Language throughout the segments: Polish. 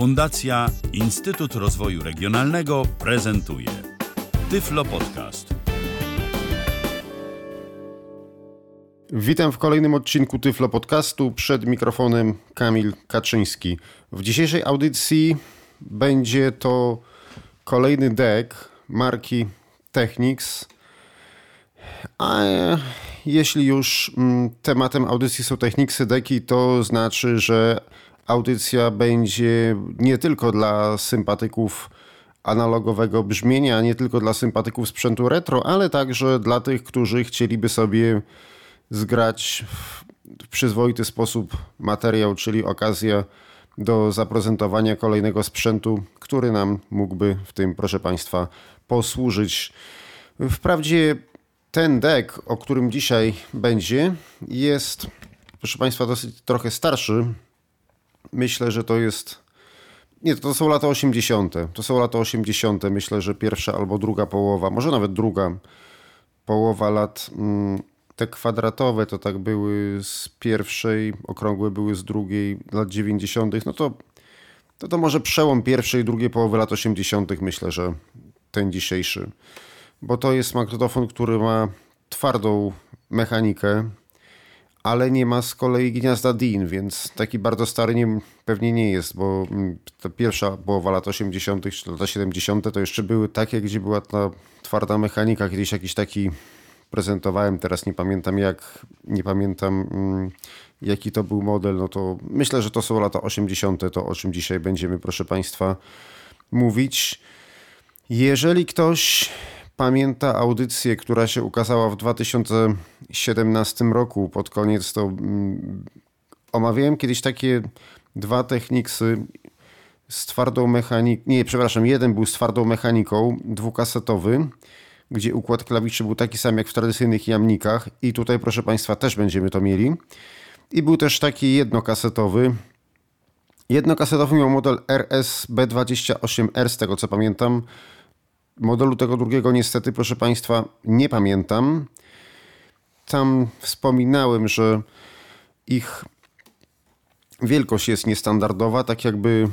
Fundacja Instytut Rozwoju Regionalnego prezentuje Tyflo Podcast. Witam w kolejnym odcinku Tyflo Podcastu. Przed mikrofonem Kamil Kaczyński. W dzisiejszej audycji będzie to kolejny deck marki Technics. A jeśli już mm, tematem audycji są Technicsy deki, to znaczy, że audycja będzie nie tylko dla sympatyków analogowego brzmienia, nie tylko dla sympatyków sprzętu retro, ale także dla tych, którzy chcieliby sobie zgrać w przyzwoity sposób materiał, czyli okazja do zaprezentowania kolejnego sprzętu, który nam mógłby w tym, proszę Państwa, posłużyć. Wprawdzie ten deck, o którym dzisiaj będzie, jest, proszę Państwa, dosyć trochę starszy. Myślę, że to jest. Nie, to są lata 80. To są lata 80. Myślę, że pierwsza albo druga połowa, może nawet druga połowa lat. Mm, te kwadratowe to tak były z pierwszej, okrągłe były z drugiej, lat 90. No to, to, to może przełom pierwszej i drugiej połowy lat 80. myślę, że ten dzisiejszy bo to jest magnetofon, który ma twardą mechanikę, ale nie ma z kolei gniazda DIN, więc taki bardzo stary nie, pewnie nie jest, bo mm, ta pierwsza połowa lat 80. czy lata 70. to jeszcze były takie, gdzie była ta twarda mechanika. Kiedyś jakiś taki prezentowałem, teraz nie pamiętam jak, nie pamiętam mm, jaki to był model, no to myślę, że to są lata 80. to o czym dzisiaj będziemy, proszę Państwa, mówić. Jeżeli ktoś pamięta audycję, która się ukazała w 2017 roku pod koniec, to mm, omawiałem kiedyś takie dwa techniksy z twardą mechaniką, nie, przepraszam, jeden był z twardą mechaniką, dwukasetowy, gdzie układ klawiszy był taki sam jak w tradycyjnych jamnikach i tutaj proszę Państwa też będziemy to mieli. I był też taki jednokasetowy. Jednokasetowy miał model RSB28R z tego co pamiętam Modelu tego drugiego niestety, proszę Państwa, nie pamiętam. Tam wspominałem, że ich wielkość jest niestandardowa, tak jakby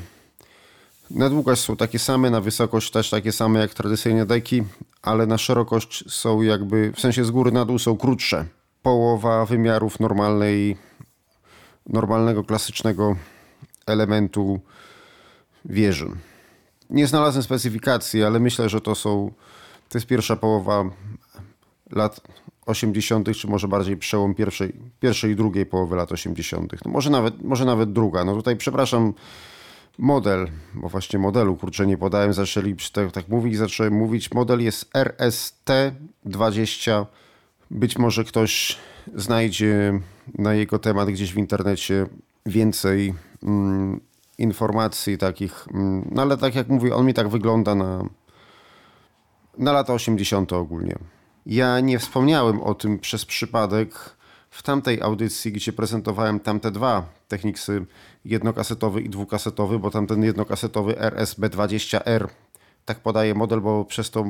na długość są takie same, na wysokość też takie same jak tradycyjne deki, ale na szerokość są jakby, w sensie z góry na dół są krótsze. Połowa wymiarów normalnej, normalnego, klasycznego elementu wieży. Nie znalazłem specyfikacji, ale myślę, że to są. To jest pierwsza połowa lat 80., czy może bardziej przełom pierwszej, pierwszej i drugiej połowy lat 80. No może, nawet, może nawet druga. No tutaj przepraszam, model, bo właśnie modelu kurczę nie podałem, zaczęli tak, tak mówić, zacząłem mówić. Model jest RST20. Być może ktoś znajdzie na jego temat gdzieś w internecie więcej mm, informacji takich, mm, no ale tak jak mówię, on mi tak wygląda na, na lata 80. ogólnie. Ja nie wspomniałem o tym przez przypadek w tamtej audycji, gdzie prezentowałem tamte dwa Technicsy jednokasetowy i dwukasetowy, bo tamten jednokasetowy RSB20R tak podaje model, bo przez to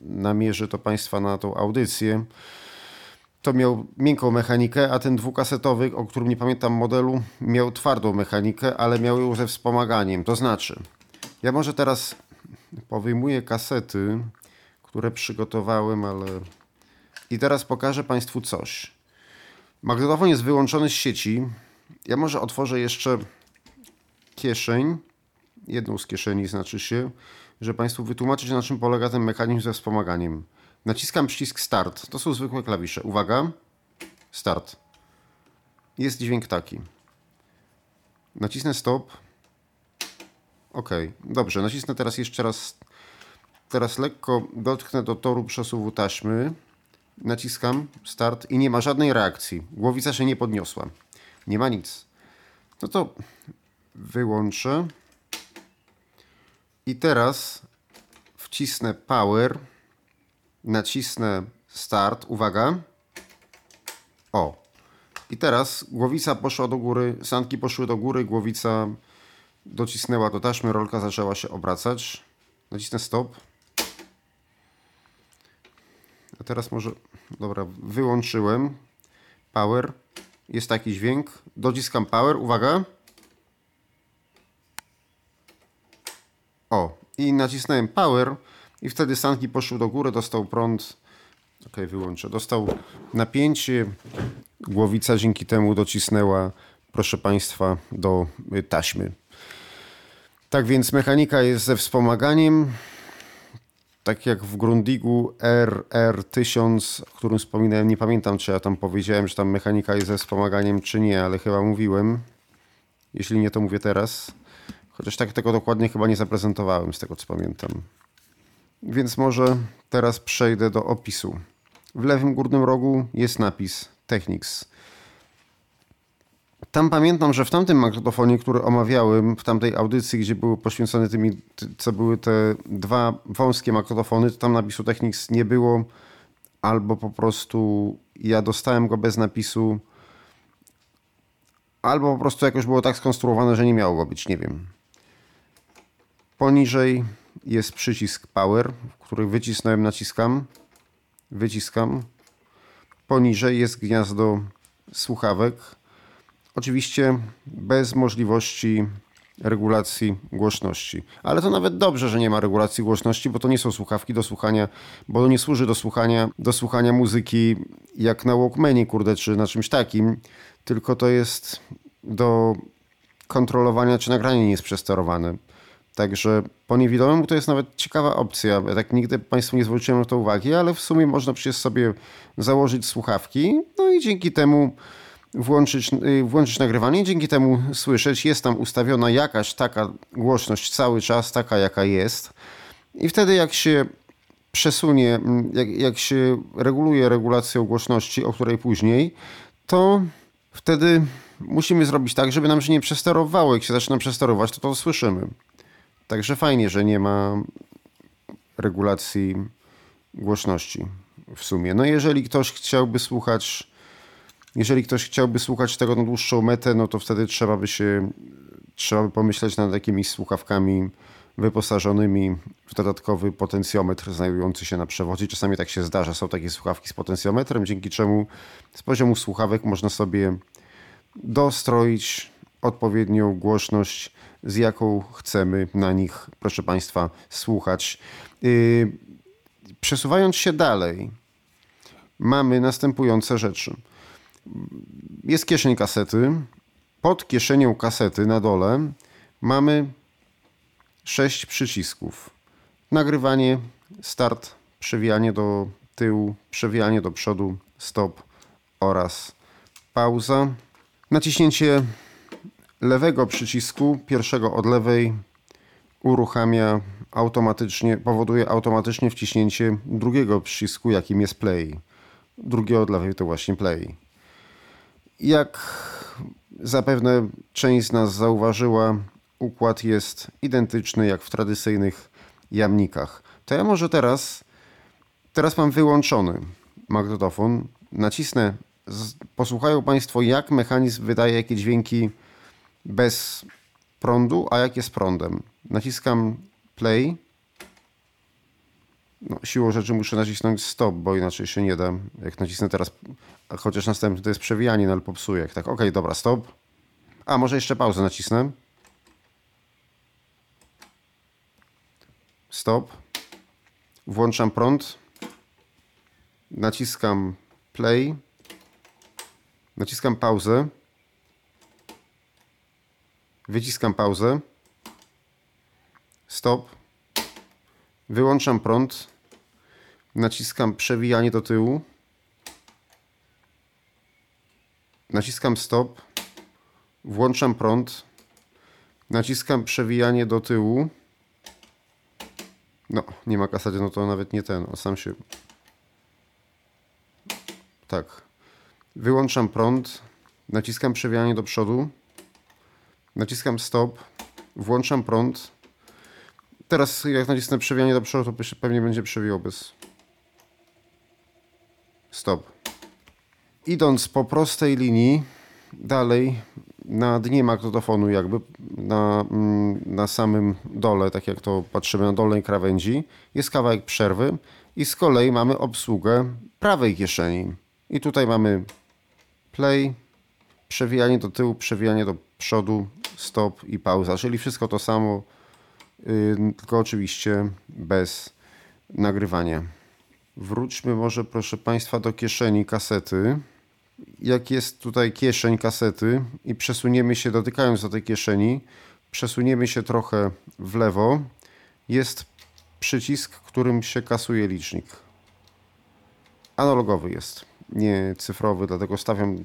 namierzy to Państwa na tą audycję to miał miękką mechanikę, a ten dwukasetowy, o którym nie pamiętam modelu, miał twardą mechanikę, ale miał ją ze wspomaganiem. To znaczy, ja może teraz powyjmuję kasety, które przygotowałem, ale. I teraz pokażę Państwu coś. Magnetofon jest wyłączony z sieci. Ja może otworzę jeszcze kieszeń. Jedną z kieszeni znaczy się, że Państwu wytłumaczyć, na czym polega ten mechanizm ze wspomaganiem. Naciskam przycisk Start. To są zwykłe klawisze. Uwaga. Start. Jest dźwięk taki. Nacisnę Stop. OK. Dobrze. Nacisnę teraz jeszcze raz. Teraz lekko dotknę do toru przesuwu taśmy. Naciskam Start i nie ma żadnej reakcji. Głowica się nie podniosła. Nie ma nic. No to wyłączę. I teraz wcisnę Power nacisnę start, uwaga. O. I teraz głowica poszła do góry, sanki poszły do góry, głowica docisnęła do taśmy, rolka zaczęła się obracać. Nacisnę stop. A teraz może, dobra, wyłączyłem. Power. Jest taki dźwięk. Dociskam power, uwaga. O, i nacisnąłem power i wtedy sanki poszły do góry, dostał prąd. Ok, wyłączę. Dostał napięcie. Głowica dzięki temu docisnęła, proszę Państwa, do y, taśmy. Tak więc mechanika jest ze wspomaganiem. Tak jak w Grundigu RR1000, o którym wspominałem, nie pamiętam czy ja tam powiedziałem, że tam mechanika jest ze wspomaganiem czy nie, ale chyba mówiłem. Jeśli nie, to mówię teraz. Chociaż tak tego dokładnie chyba nie zaprezentowałem, z tego co pamiętam. Więc może teraz przejdę do opisu. W lewym górnym rogu jest napis Technics. Tam pamiętam, że w tamtym magnetofonie, który omawiałem, w tamtej audycji, gdzie były poświęcone tymi, co były te dwa wąskie magnetofony, to tam napisu Technics nie było, albo po prostu ja dostałem go bez napisu, albo po prostu jakoś było tak skonstruowane, że nie miało go być, nie wiem. Poniżej jest przycisk Power, który wycisnąłem, naciskam, wyciskam. Poniżej jest gniazdo słuchawek. Oczywiście bez możliwości regulacji głośności. Ale to nawet dobrze, że nie ma regulacji głośności, bo to nie są słuchawki do słuchania, bo to nie służy do słuchania, do słuchania muzyki jak na Walkmanie, kurde, czy na czymś takim, tylko to jest do kontrolowania, czy nagranie nie jest przesterowane. Także po niewidomemu to jest nawet ciekawa opcja. Ja tak nigdy Państwu nie zwróciłem na to uwagi, ale w sumie można przecież sobie założyć słuchawki, no i dzięki temu włączyć, y, włączyć nagrywanie, dzięki temu słyszeć. Jest tam ustawiona jakaś taka głośność cały czas, taka jaka jest. I wtedy jak się przesunie, jak, jak się reguluje regulację głośności, o której później, to wtedy musimy zrobić tak, żeby nam się nie przesterowało. Jak się zaczyna przesterować, to to słyszymy. Także fajnie, że nie ma regulacji głośności w sumie. No jeżeli ktoś chciałby słuchać, jeżeli ktoś chciałby słuchać tego na dłuższą metę, no to wtedy trzeba by się, trzeba by pomyśleć nad jakimiś słuchawkami wyposażonymi w dodatkowy potencjometr znajdujący się na przewodzie. Czasami tak się zdarza, są takie słuchawki z potencjometrem, dzięki czemu z poziomu słuchawek można sobie dostroić odpowiednią głośność z jaką chcemy na nich, proszę Państwa, słuchać. Yy, przesuwając się dalej, mamy następujące rzeczy. Jest kieszeń kasety. Pod kieszenią kasety na dole mamy sześć przycisków. Nagrywanie, start, przewijanie do tyłu, przewijanie do przodu, stop oraz pauza. Naciśnięcie lewego przycisku, pierwszego od lewej, uruchamia automatycznie, powoduje automatycznie wciśnięcie drugiego przycisku, jakim jest play. Drugie od lewej to właśnie play. Jak zapewne część z nas zauważyła, układ jest identyczny jak w tradycyjnych jamnikach. To ja może teraz, teraz mam wyłączony magnetofon, nacisnę, posłuchają Państwo jak mechanizm wydaje jakie dźwięki bez prądu, a jak jest prądem. Naciskam play. No, siłą rzeczy muszę nacisnąć stop, bo inaczej się nie da. Jak nacisnę teraz, chociaż następny to jest przewijanie, no ale popsuję. Tak, ok, dobra, stop. A, może jeszcze pauzę nacisnę. Stop. Włączam prąd. Naciskam play. Naciskam pauzę. Wyciskam pauzę. Stop. Wyłączam prąd. Naciskam przewijanie do tyłu. Naciskam stop. Włączam prąd. Naciskam przewijanie do tyłu. No, nie ma kasety, no to nawet nie ten, o sam się... Tak. Wyłączam prąd. Naciskam przewijanie do przodu. Naciskam stop, włączam prąd. Teraz jak nacisnę przewijanie do przodu, to pewnie będzie przewijał bez stop. Idąc po prostej linii, dalej na dnie magnetofonu jakby, na, mm, na samym dole, tak jak to patrzymy na dolnej krawędzi, jest kawałek przerwy i z kolei mamy obsługę prawej kieszeni. I tutaj mamy play, przewijanie do tyłu, przewijanie do przodu, stop i pauza, czyli wszystko to samo yy, tylko oczywiście bez nagrywania. Wróćmy może, proszę Państwa, do kieszeni kasety. Jak jest tutaj kieszeń kasety i przesuniemy się, dotykając do tej kieszeni, przesuniemy się trochę w lewo, jest przycisk, którym się kasuje licznik. Analogowy jest, nie cyfrowy, dlatego stawiam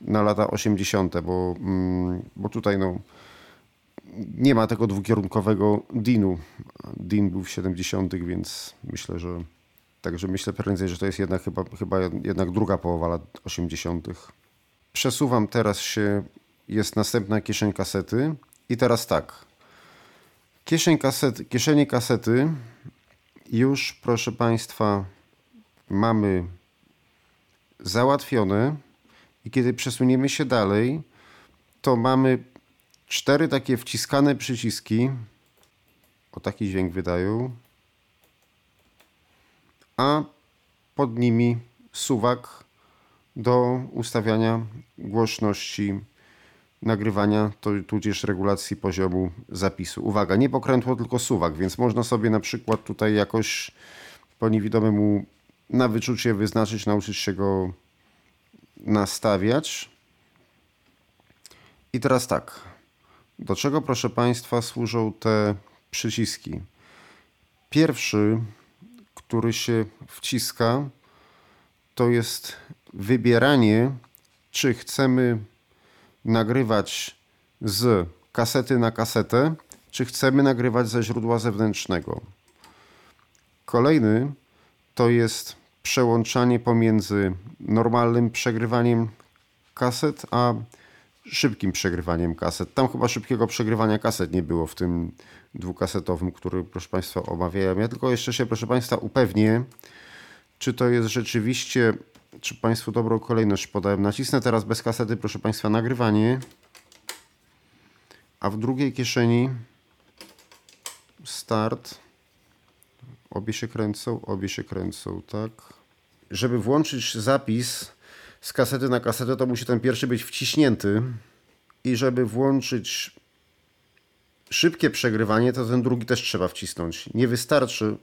na lata 80., bo, mm, bo tutaj no, nie ma tego dwukierunkowego DIN-u. DIN był w 70., więc myślę, że także myślę prędzej, że to jest jednak chyba, chyba jednak druga połowa lat 80. Przesuwam teraz się, jest następna kieszeń kasety i teraz tak. Kieszeń kasety, kieszenie kasety już, proszę Państwa, mamy załatwione i kiedy przesuniemy się dalej, to mamy cztery takie wciskane przyciski. O taki dźwięk wydają. A pod nimi suwak do ustawiania głośności nagrywania, to, tudzież regulacji poziomu zapisu. Uwaga, nie pokrętło, tylko suwak, więc można sobie na przykład tutaj jakoś po niewidomemu na wyczucie wyznaczyć, nauczyć się go nastawiać. I teraz tak. Do czego, proszę Państwa, służą te przyciski? Pierwszy, który się wciska, to jest wybieranie, czy chcemy nagrywać z kasety na kasetę, czy chcemy nagrywać ze źródła zewnętrznego. Kolejny to jest przełączanie pomiędzy normalnym przegrywaniem kaset, a szybkim przegrywaniem kaset. Tam chyba szybkiego przegrywania kaset nie było w tym dwukasetowym, który, proszę Państwa, omawiałem. Ja tylko jeszcze się, proszę Państwa, upewnię, czy to jest rzeczywiście, czy Państwu dobrą kolejność podałem. Nacisnę teraz bez kasety, proszę Państwa, nagrywanie, a w drugiej kieszeni start. Obie się kręcą, obie się kręcą, tak. Żeby włączyć zapis z kasety na kasetę, to musi ten pierwszy być wciśnięty. I żeby włączyć szybkie przegrywanie, to ten drugi też trzeba wcisnąć. Nie wystarczy.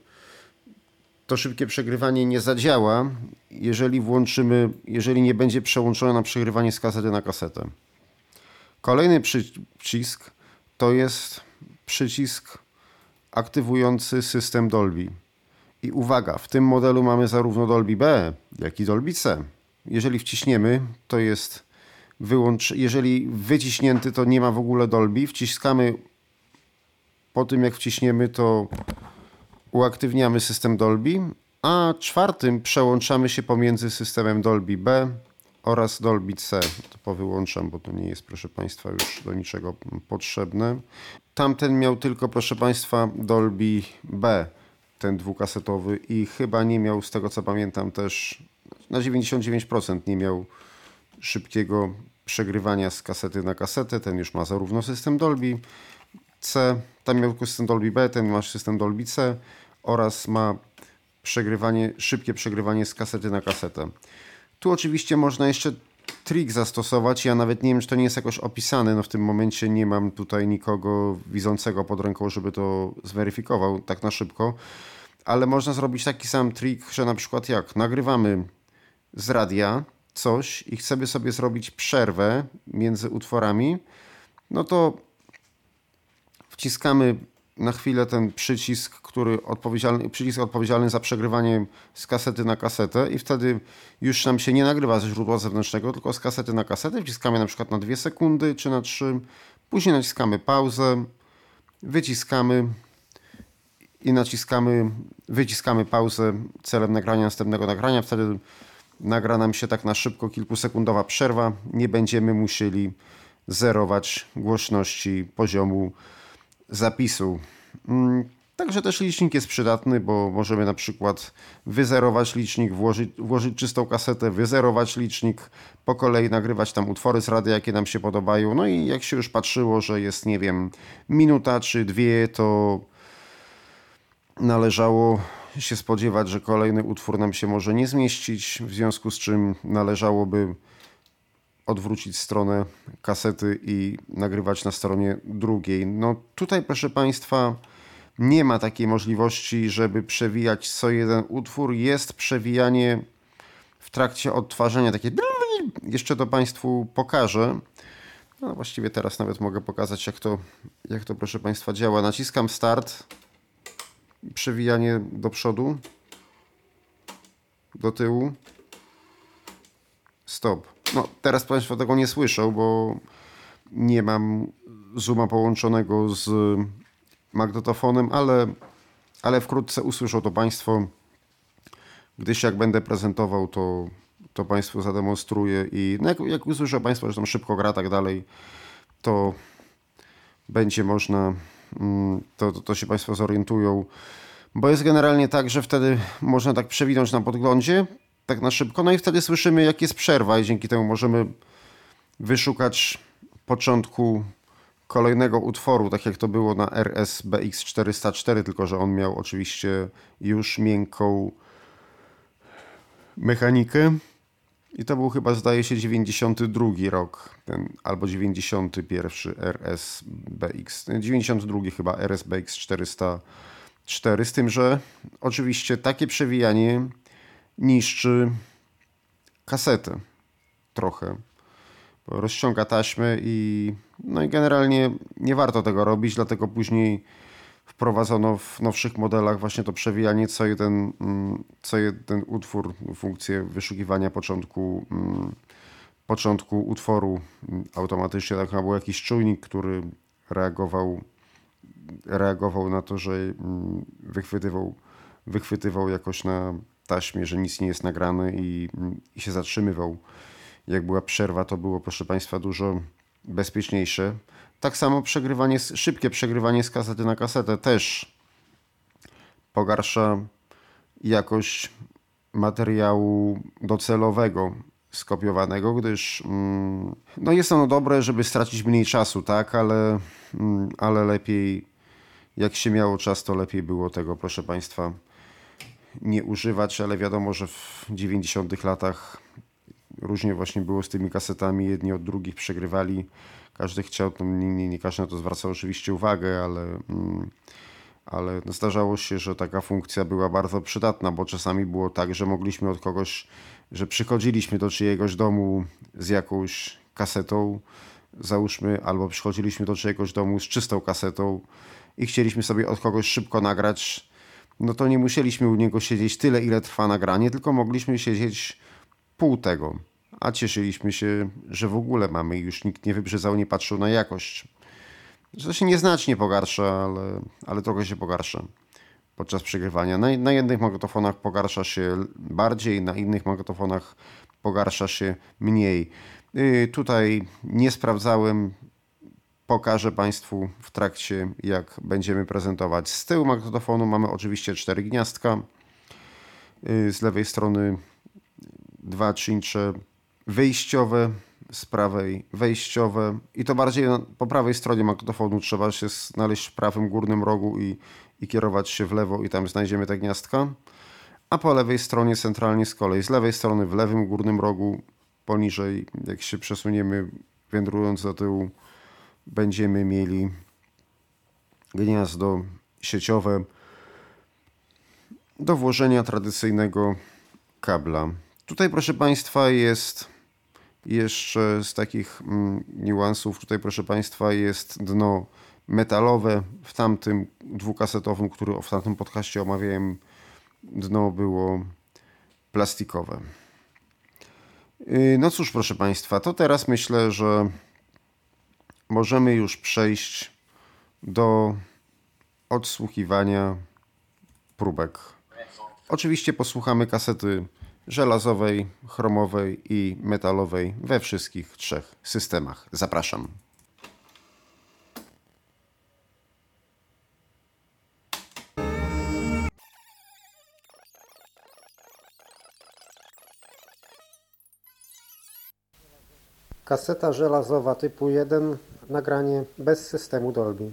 To szybkie przegrywanie nie zadziała, jeżeli włączymy, jeżeli nie będzie przełączone na przegrywanie z kasety na kasetę. Kolejny przycisk to jest przycisk aktywujący system Dolby. I uwaga, w tym modelu mamy zarówno Dolby B, jak i Dolby C. Jeżeli wciśniemy, to jest wyłącz, jeżeli wyciśnięty, to nie ma w ogóle Dolby. Wciskamy po tym, jak wciśniemy, to uaktywniamy system Dolby, a czwartym przełączamy się pomiędzy systemem Dolby B oraz Dolby C. To powyłączam, bo to nie jest, proszę Państwa, już do niczego potrzebne. Tamten miał tylko, proszę Państwa, Dolby B, ten dwukasetowy i chyba nie miał, z tego co pamiętam, też na 99% nie miał szybkiego przegrywania z kasety na kasetę. Ten już ma zarówno system Dolby C, tam miał system Dolby B, ten ma system Dolby C oraz ma przegrywanie, szybkie przegrywanie z kasety na kasetę. Tu oczywiście można jeszcze trik zastosować. Ja nawet nie wiem, czy to nie jest jakoś opisane. No w tym momencie nie mam tutaj nikogo widzącego pod ręką, żeby to zweryfikował tak na szybko. Ale można zrobić taki sam trik, że na przykład jak nagrywamy z radia coś i chcemy sobie zrobić przerwę między utworami, no to wciskamy na chwilę ten przycisk, który odpowiedzialny, przycisk odpowiedzialny za przegrywanie z kasety na kasetę i wtedy już nam się nie nagrywa ze źródła zewnętrznego, tylko z kasety na kasetę. Wciskamy na przykład na 2 sekundy czy na 3, później naciskamy pauzę, wyciskamy i naciskamy, wyciskamy pauzę celem nagrania następnego nagrania. Wtedy nagra nam się tak na szybko kilkusekundowa przerwa. Nie będziemy musieli zerować głośności poziomu zapisu. Mm, także też licznik jest przydatny, bo możemy na przykład wyzerować licznik, włożyć, włożyć czystą kasetę, wyzerować licznik, po kolei nagrywać tam utwory z rady, jakie nam się podobają. No i jak się już patrzyło, że jest, nie wiem, minuta czy dwie, to należało się spodziewać, że kolejny utwór nam się może nie zmieścić, w związku z czym należałoby odwrócić stronę kasety i nagrywać na stronie drugiej. No tutaj, proszę Państwa, nie ma takiej możliwości, żeby przewijać co jeden utwór. Jest przewijanie w trakcie odtwarzania, takie jeszcze to Państwu pokażę. No właściwie teraz nawet mogę pokazać, jak to, jak to proszę Państwa działa. Naciskam start, przewijanie do przodu, do tyłu, stop. No teraz Państwo tego nie słyszą, bo nie mam zooma połączonego z magnetofonem, ale, ale wkrótce usłyszą to Państwo, gdyż jak będę prezentował, to, to Państwu zademonstruję i no jak, jak usłyszą Państwo, że tam szybko gra, tak dalej, to będzie można, mm, to, to, to się Państwo zorientują, bo jest generalnie tak, że wtedy można tak przewinąć na podglądzie, tak na szybko, no i wtedy słyszymy, jak jest przerwa i dzięki temu możemy wyszukać początku kolejnego utworu, tak jak to było na RSBX 404, tylko że on miał oczywiście już miękką mechanikę. I to był chyba, zdaje się, 92 rok, ten, albo 91 RSBX, 92 chyba RSBX 404, z tym, że oczywiście takie przewijanie niszczy kasetę trochę rozciąga taśmy i no i generalnie nie warto tego robić, dlatego później wprowadzono w nowszych modelach właśnie to przewijanie co jeden, mm, co jeden utwór, funkcję wyszukiwania początku, mm, początku utworu automatycznie. Tak był jakiś czujnik, który reagował, reagował na to, że mm, wychwytywał, wychwytywał jakoś na taśmie, że nic nie jest nagrane i, i się zatrzymywał jak była przerwa, to było, proszę Państwa, dużo bezpieczniejsze. Tak samo przegrywanie, szybkie przegrywanie z kasety na kasetę też pogarsza jakość materiału docelowego skopiowanego, gdyż mm, no jest ono dobre, żeby stracić mniej czasu, tak, ale, mm, ale lepiej, jak się miało czas, to lepiej było tego, proszę Państwa, nie używać, ale wiadomo, że w 90 latach różnie właśnie było z tymi kasetami, jedni od drugich przegrywali, każdy chciał, to nie, nie, nie każdy na to zwracał oczywiście uwagę, ale, mm, ale no zdarzało się, że taka funkcja była bardzo przydatna, bo czasami było tak, że mogliśmy od kogoś, że przychodziliśmy do czyjegoś domu z jakąś kasetą, załóżmy, albo przychodziliśmy do czyjegoś domu z czystą kasetą i chcieliśmy sobie od kogoś szybko nagrać, no to nie musieliśmy u niego siedzieć tyle, ile trwa nagranie, tylko mogliśmy siedzieć pół tego. A cieszyliśmy się, że w ogóle mamy już nikt nie wybrzezał, nie patrzył na jakość. To się nieznacznie pogarsza, ale, ale trochę się pogarsza podczas przegrywania. Na, na jednych magnetofonach pogarsza się bardziej, na innych magnetofonach pogarsza się mniej. Yy, tutaj nie sprawdzałem, pokażę Państwu w trakcie, jak będziemy prezentować. Z tyłu magnetofonu mamy oczywiście cztery gniazdka. Yy, z lewej strony dwa czyncze wyjściowe, z prawej wejściowe i to bardziej po prawej stronie magnetofonu trzeba się znaleźć w prawym górnym rogu i, i kierować się w lewo i tam znajdziemy te gniazdka. A po lewej stronie centralnie z kolei, z lewej strony w lewym górnym rogu poniżej, jak się przesuniemy wędrując do tyłu, będziemy mieli gniazdo sieciowe do włożenia tradycyjnego kabla. Tutaj, proszę Państwa, jest jeszcze z takich mm, niuansów, tutaj, proszę Państwa, jest dno metalowe. W tamtym dwukasetowym, który w tamtym podcaście omawiałem, dno było plastikowe. Y, no cóż, proszę Państwa, to teraz myślę, że możemy już przejść do odsłuchiwania próbek. Oczywiście posłuchamy kasety żelazowej, chromowej i metalowej we wszystkich trzech systemach. Zapraszam. Kaseta żelazowa typu 1, nagranie bez systemu Dolby.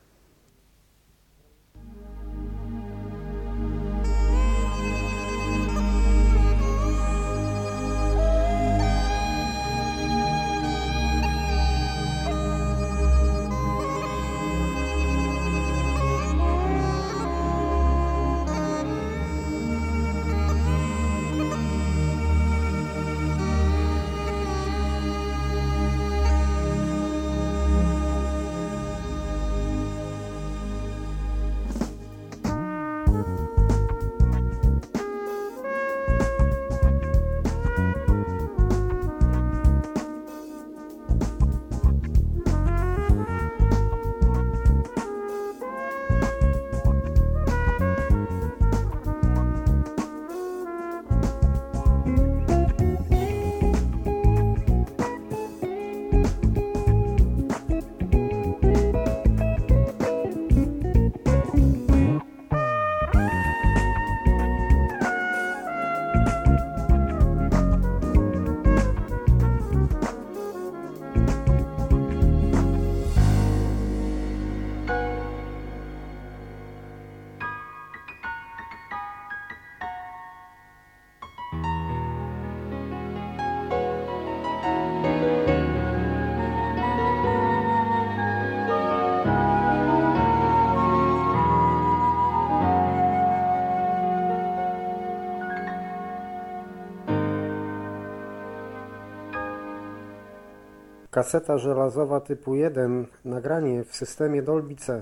Kaseta żelazowa typu 1, nagranie w systemie Dolby C.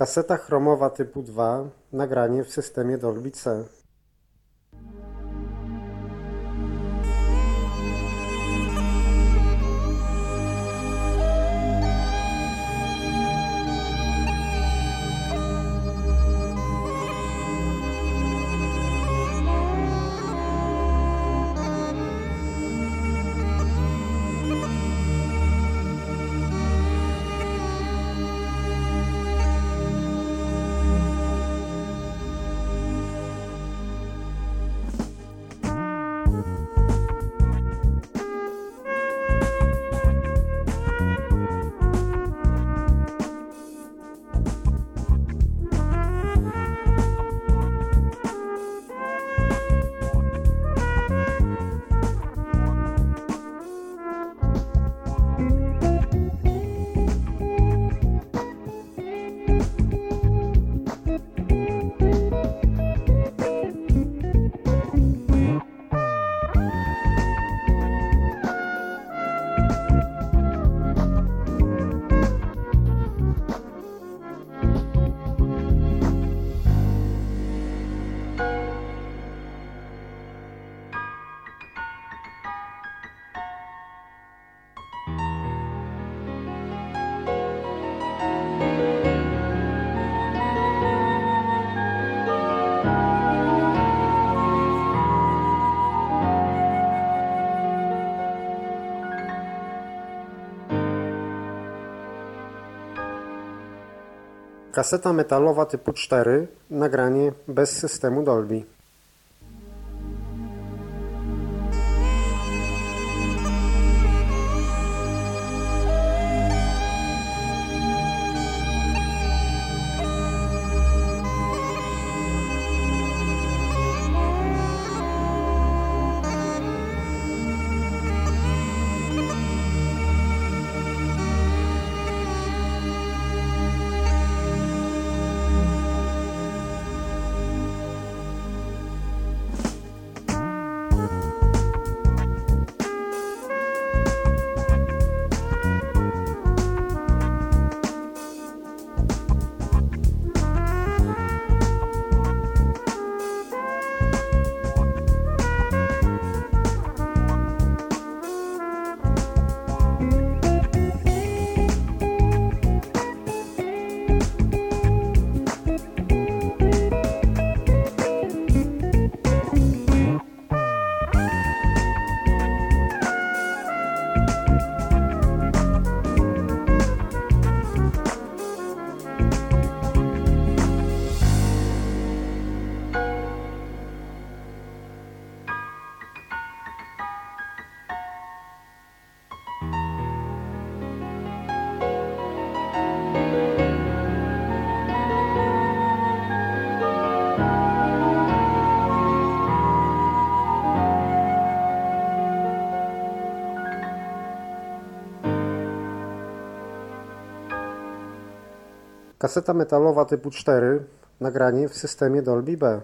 Kaseta chromowa typu 2, nagranie w systemie Dolby C. Kaseta metalowa typu 4, nagranie bez systemu Dolby. Kaseta metalowa typu 4, nagranie w systemie Dolby B.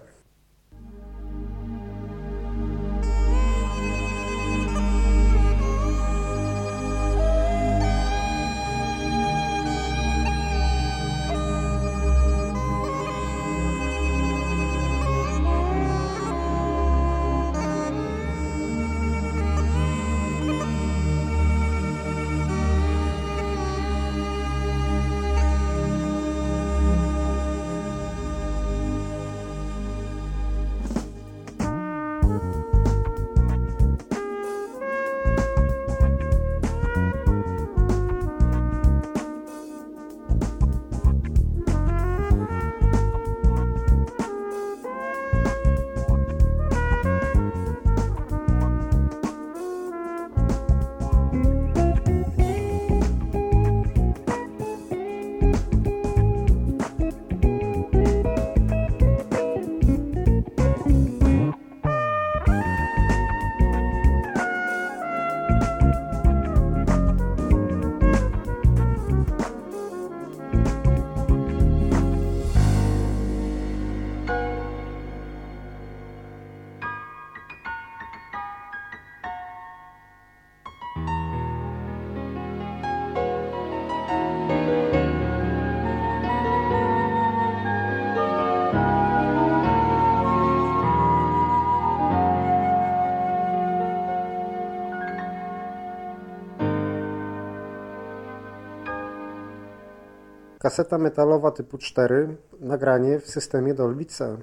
Kaseta metalowa typu 4, nagranie w systemie Dolby C.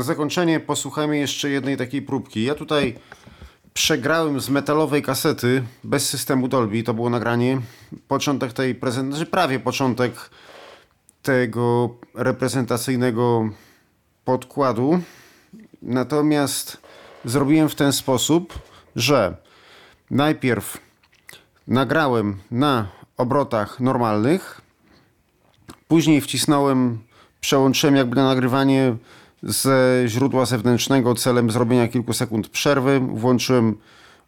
Na zakończenie posłuchajmy jeszcze jednej takiej próbki. Ja tutaj przegrałem z metalowej kasety bez systemu Dolby. To było nagranie. Początek tej prezentacji, znaczy prawie początek tego reprezentacyjnego podkładu. Natomiast zrobiłem w ten sposób, że najpierw nagrałem na obrotach normalnych, później wcisnąłem, przełączyłem jakby na nagrywanie ze źródła zewnętrznego celem zrobienia kilku sekund przerwy. Włączyłem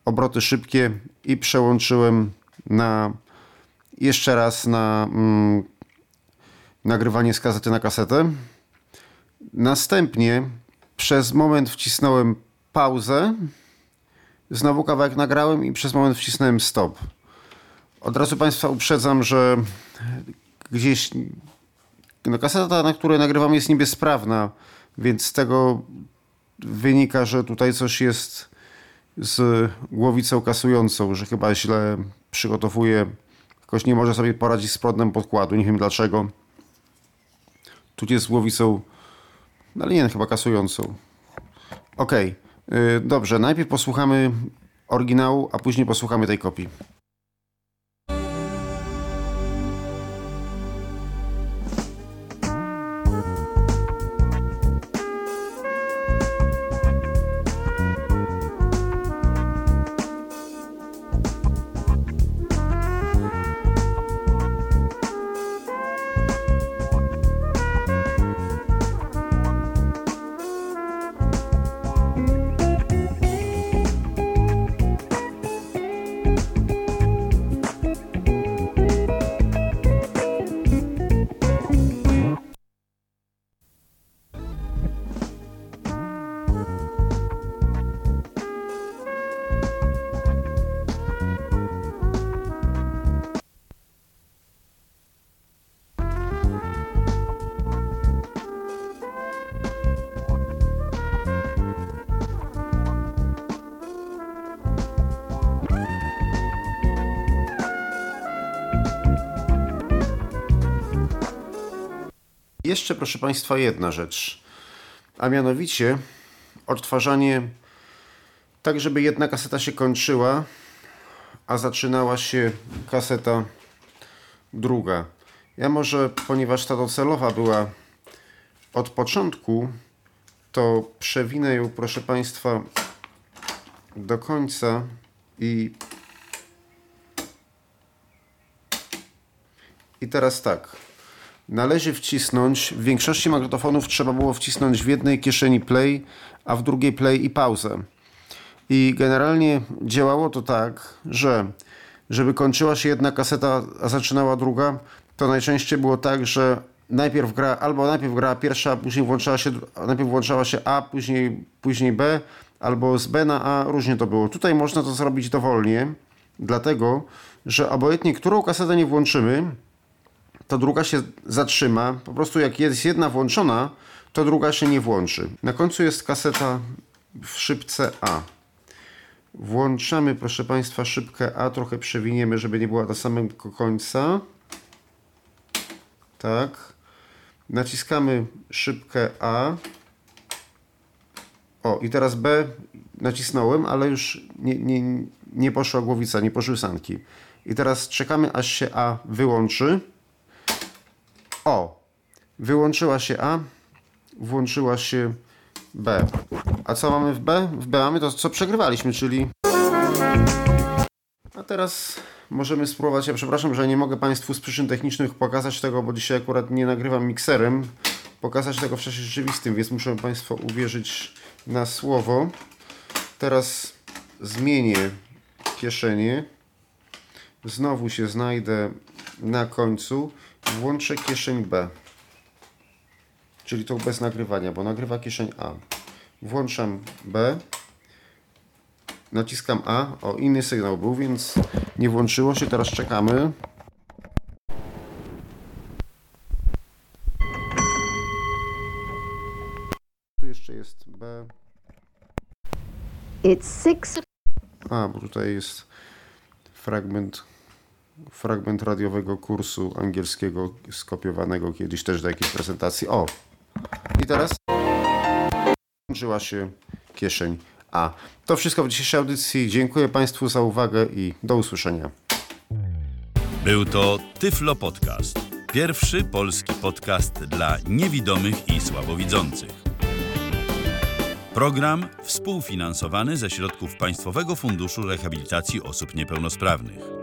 obroty szybkie i przełączyłem na jeszcze raz na mm, nagrywanie z kasety na kasetę. Następnie przez moment wcisnąłem pauzę. Znowu kawałek nagrałem i przez moment wcisnąłem stop. Od razu Państwa uprzedzam, że gdzieś no kaseta, na której nagrywam jest niby sprawna więc z tego wynika, że tutaj coś jest z głowicą kasującą, że chyba źle przygotowuje. Jakoś nie może sobie poradzić z prądem podkładu. Nie wiem dlaczego. Tu jest z głowicą, no ale nie, chyba kasującą. Ok, dobrze. Najpierw posłuchamy oryginału, a później posłuchamy tej kopii. Jeszcze, proszę Państwa, jedna rzecz, a mianowicie odtwarzanie tak, żeby jedna kaseta się kończyła, a zaczynała się kaseta druga. Ja może, ponieważ ta docelowa była od początku, to przewinę ją, proszę Państwa, do końca i i teraz tak. Należy wcisnąć, w większości magnetofonów trzeba było wcisnąć w jednej kieszeni play, a w drugiej play i pauzę. I generalnie działało to tak, że żeby kończyła się jedna kaseta, a zaczynała druga, to najczęściej było tak, że najpierw gra, albo najpierw grała pierwsza, później włączała się, najpierw włączała się A, później, później B, albo z B na A, różnie to było. Tutaj można to zrobić dowolnie, dlatego, że obojętnie którą kasetę nie włączymy, to druga się zatrzyma. Po prostu jak jest jedna włączona, to druga się nie włączy. Na końcu jest kaseta w szybce A. Włączamy, proszę Państwa, szybkę A, trochę przewiniemy, żeby nie była do samego końca. Tak. Naciskamy szybkę A. O, i teraz B nacisnąłem, ale już nie, nie, nie poszła głowica, nie poszły sanki. I teraz czekamy, aż się A wyłączy. O, wyłączyła się A, włączyła się B. A co mamy w B? W B mamy to, co przegrywaliśmy, czyli... A teraz możemy spróbować, ja przepraszam, że nie mogę Państwu z przyczyn technicznych pokazać tego, bo dzisiaj akurat nie nagrywam mikserem, pokazać tego w czasie rzeczywistym, więc muszę Państwu uwierzyć na słowo. Teraz zmienię kieszenie. Znowu się znajdę na końcu. Włączę kieszeń B. Czyli tą bez nagrywania, bo nagrywa kieszeń A. Włączam B. Naciskam A. O, inny sygnał był, więc nie włączyło się. Teraz czekamy. Tu jeszcze jest B. It's six. A, bo tutaj jest fragment, fragment radiowego kursu angielskiego skopiowanego kiedyś też do jakiejś prezentacji. O! I teraz włączyła się kieszeń A. To wszystko w dzisiejszej audycji. Dziękuję Państwu za uwagę i do usłyszenia. Był to Tyflo Podcast. Pierwszy polski podcast dla niewidomych i słabowidzących. Program współfinansowany ze środków Państwowego Funduszu Rehabilitacji Osób Niepełnosprawnych.